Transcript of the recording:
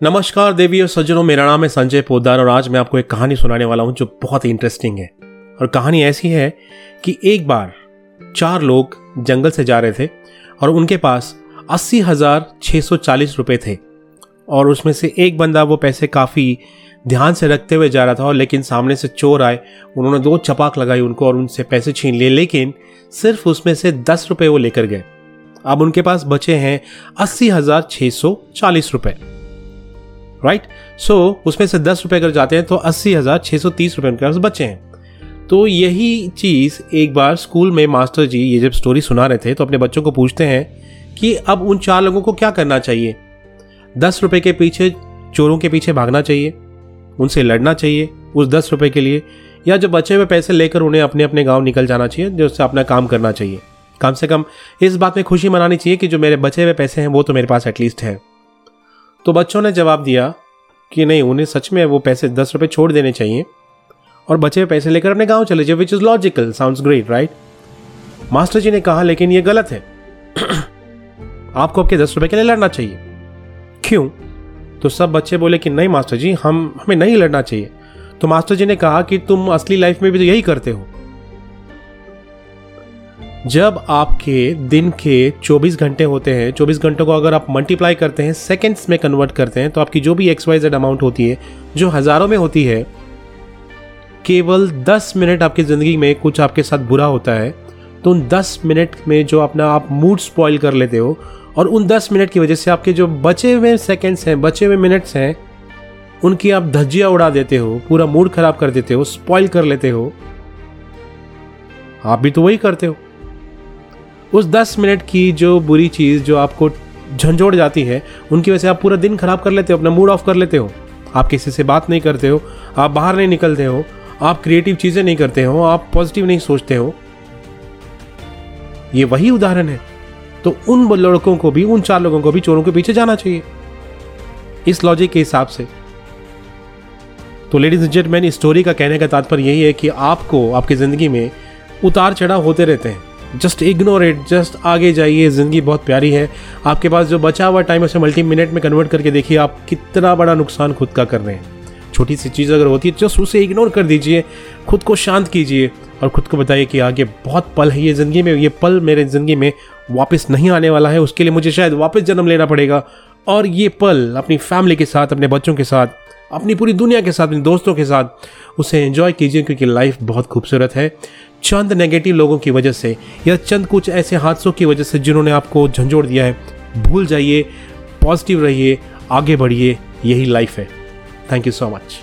नमस्कार देवी और सज्जनों, मेरा नाम है संजय पोदार और आज मैं आपको एक कहानी सुनाने वाला हूँ जो बहुत ही इंटरेस्टिंग है। और कहानी ऐसी है कि एक बार चार लोग जंगल से जा रहे थे और उनके पास अस्सी हज़ार छः सौ चालीस रुपये थे और उसमें से एक बंदा वो पैसे काफ़ी ध्यान से रखते हुए जा रहा था और लेकिन सामने से चोर आए, उन्होंने दो चपाक लगाई उनको और उनसे पैसे छीन लिए, लेकिन सिर्फ़ उसमें से दस रुपये वो लेकर गए। अब उनके पास बचे हैं अस्सी हज़ार छः सौ चालीस रुपये राइट सो उसमें से दस रुपये अगर जाते हैं तो अस्सी हज़ार छः सौ तीस रुपये उनके पास बचे हैं। तो यही चीज़ एक बार स्कूल में मास्टर जी ये जब स्टोरी सुना रहे थे तो अपने बच्चों को पूछते हैं कि अब उन चार लोगों को क्या करना चाहिए? दस रुपए के पीछे चोरों के पीछे भागना चाहिए? उनसे लड़ना चाहिए उस दस रुपए के लिए? या जो बचे हुए पैसे लेकर उन्हें अपने अपने गाँव निकल जाना चाहिए, जिससे अपना काम करना चाहिए? कम से कम इस बात में खुशी मनानी चाहिए कि जो मेरे बचे हुए पैसे हैं, वो तो मेरे पास एटलीस्ट है। तो बच्चों ने जवाब दिया कि नहीं, उन्हें सच में वो पैसे दस रुपये छोड़ देने चाहिए और बचे हुए पैसे लेकर अपने गाँव चले जाए which is logical sounds great right master ji ने कहा, लेकिन ये गलत है। आपको आपके दस रुपये के लिए लड़ना चाहिए। क्यों? तो सब बच्चे बोले कि नहीं, मास्टर जी, हम, हमें नहीं लड़ना चाहिए। तो मास्टर जी ने कहा कि तुम असली लाइफ में भी तो यही करते हो। जब आपके दिन के 24 घंटे होते हैं 24 घंटों को अगर आप मल्टीप्लाई करते हैं सेकेंड्स में कन्वर्ट करते हैं तो आपकी जो भी एक्स वाई जेड अमाउंट होती है, जो हज़ारों में होती है, केवल 10 मिनट आपकी ज़िंदगी में कुछ आपके साथ बुरा होता है तो उन 10 मिनट में जो अपना आप मूड स्पॉइल कर लेते हो, और उन 10 मिनट की वजह से आपके जो बचे हुए सेकेंड्स हैं, बचे हुए मिनट्स हैं, उनकी आप धज्जियाँ उड़ा देते हो, पूरा मूड खराब कर देते हो स्पॉइल कर लेते हो, आप भी तो वही करते हो। उस दस मिनट की जो बुरी चीज़ जो आपको झंझोड़ जाती है, उनकी वजह से आप पूरा दिन खराब कर लेते हो, अपना मूड ऑफ़ कर लेते हो। आप किसी से बात नहीं करते हो, आप बाहर नहीं निकलते हो, आप क्रिएटिव चीज़ें नहीं करते हो, आप पॉजिटिव नहीं सोचते हो। ये वही उदाहरण है। तो उन लड़कों को भी, उन चार लोगों को भी चोरों के पीछे जाना चाहिए। इस लॉजिक के हिसाब से। तो लेडीज़ एंड जेंटलमैन स्टोरी का कहने का तात्पर्य यही है कि आपको, आपकी ज़िंदगी में उतार चढ़ाव होते रहते हैं। जस्ट इग्नोर इट, जस्ट आगे जाइए, ज़िंदगी बहुत प्यारी है। आपके पास जो बचा हुआ टाइम उसे मल्टी मिनट में कन्वर्ट करके देखिए आप कितना बड़ा नुकसान खुद का कर रहे हैं। छोटी सी चीज़ अगर होती है जस्ट उसे इग्नोर कर दीजिए, खुद को शांत कीजिए और खुद को बताइए कि आगे बहुत पल है, ये ज़िंदगी में, ये पल मेरे ज़िंदगी में वापस नहीं आने वाला है, उसके लिए मुझे शायद वापस जन्म लेना पड़ेगा। और ये पल अपनी फैमिली के साथ, अपने बच्चों के साथ, अपनी पूरी दुनिया के साथ, अपने दोस्तों के साथ, उसे एंजॉय कीजिए, क्योंकि लाइफ बहुत खूबसूरत है। चंद नेगेटिव लोगों की वजह से या चंद कुछ ऐसे हादसों की वजह से जिन्होंने आपको झंझोड़ दिया है। भूल जाइए पॉजिटिव रहिए, आगे बढ़िए, यही लाइफ है। Thank you so much